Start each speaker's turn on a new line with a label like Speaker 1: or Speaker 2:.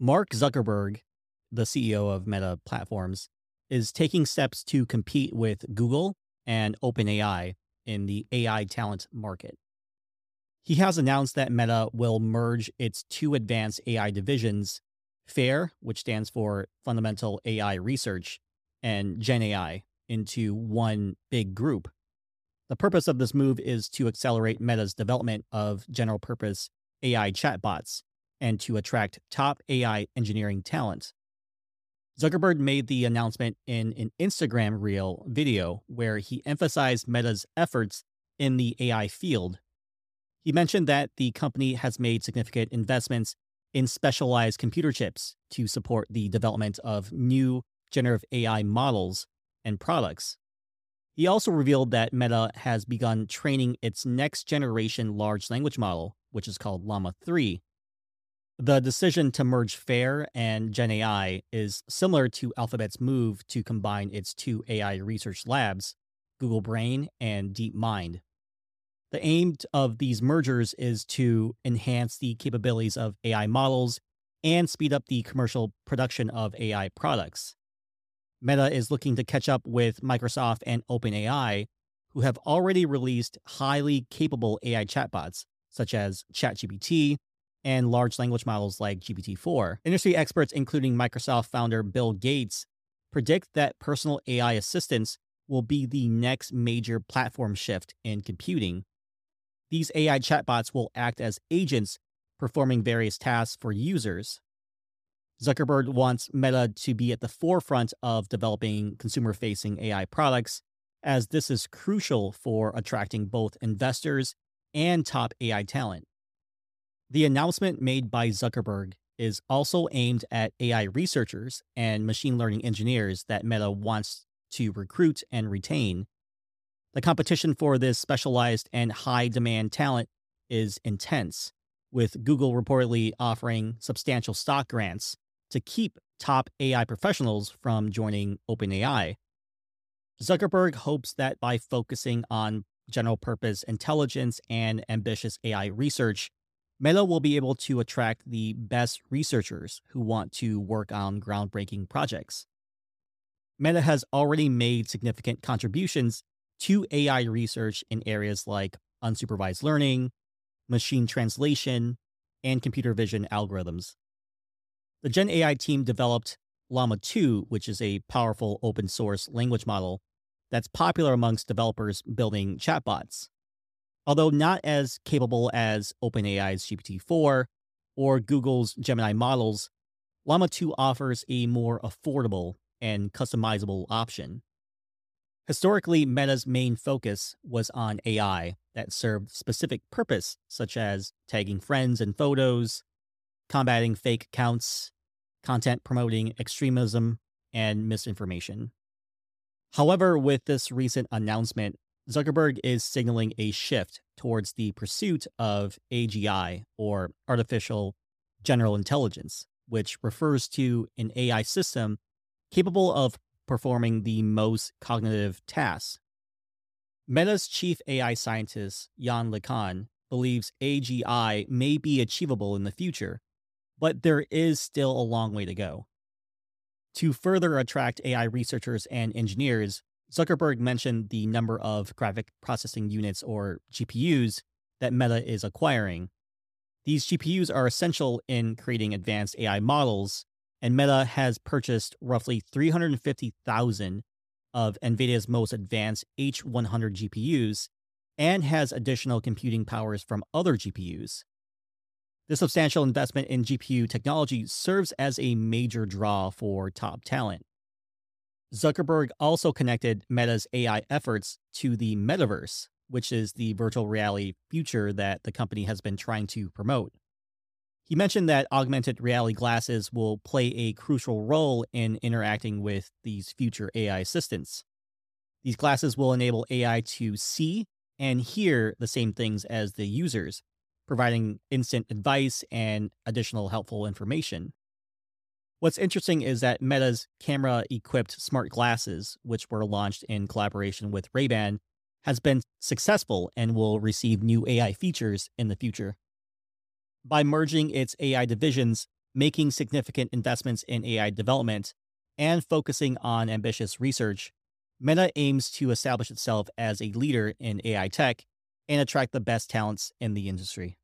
Speaker 1: Mark Zuckerberg, the CEO of Meta Platforms, is taking steps to compete with Google and OpenAI in the AI talent market. He has announced that Meta will merge its two advanced AI divisions, FAIR, which stands for Fundamental AI Research, and GenAI, into one big group. The purpose of this move is to accelerate Meta's development of general purpose AI chatbots and to attract top AI engineering talent. Zuckerberg made the announcement in an Instagram Reel video where he emphasized Meta's efforts in the AI field. He mentioned that the company has made significant investments in specialized computer chips to support the development of new generative AI models and products. He also revealed that Meta has begun training its next generation large language model, which is called Llama 3, the decision to merge FAIR and GenAI is similar to Alphabet's move to combine its two AI research labs, Google Brain and DeepMind. The aim of these mergers is to enhance the capabilities of AI models and speed up the commercial production of AI products. Meta is looking to catch up with Microsoft and OpenAI, who have already released highly capable AI chatbots, such as ChatGPT and large language models like GPT 4. Industry experts, including Microsoft founder Bill Gates, predict that personal AI assistants will be the next major platform shift in computing. These AI chatbots will act as agents performing various tasks for users. Zuckerberg wants Meta to be at the forefront of developing consumer facing AI products, as this is crucial for attracting both investors and top AI talent. The announcement made by Zuckerberg is also aimed at AI researchers and machine learning engineers that Meta wants to recruit and retain. The competition for this specialized and high demand talent is intense, with Google reportedly offering substantial stock grants to keep top AI professionals from joining OpenAI. Zuckerberg hopes that by focusing on general purpose intelligence and ambitious AI research, Meta will be able to attract the best researchers who want to work on groundbreaking projects. Meta has already made significant contributions to AI research in areas like unsupervised learning, machine translation, and computer vision algorithms. The Gen AI team developed Llama 2, which is a powerful open source language model that's popular amongst developers building chatbots. Although not as capable as OpenAI's GPT 4 or Google's Gemini models, Llama 2 offers a more affordable and customizable option. Historically, Meta's main focus was on AI that served specific purpose, such as tagging friends and photos, combating fake accounts, content promoting extremism, and misinformation. However, with this recent announcement, Zuckerberg is signaling a shift towards the pursuit of AGI, or artificial general intelligence, which refers to an AI system capable of performing the most cognitive tasks. Meta's chief AI scientist, Yann LeCun, believes AGI may be achievable in the future, but there is still a long way to go. To further attract AI researchers and engineers, Zuckerberg mentioned the number of graphic processing units or GPUs that Meta is acquiring. These GPUs are essential in creating advanced AI models, and Meta has purchased roughly 350,000 of NVIDIA's most advanced H100 GPUs and has additional computing powers from other GPUs. The substantial investment in GPU technology serves as a major draw for top talent. Zuckerberg also connected Meta's AI efforts to the metaverse, which is the virtual reality future that the company has been trying to promote. He mentioned that augmented reality glasses will play a crucial role in interacting with these future AI assistants. These glasses will enable AI to see and hear the same things as the users, providing instant advice and additional helpful information. What's interesting is that Meta's camera-equipped smart glasses, which were launched in collaboration with Ray-Ban, has been successful and will receive new AI features in the future. By merging its AI divisions, making significant investments in AI development, and focusing on ambitious research, Meta aims to establish itself as a leader in AI tech and attract the best talents in the industry.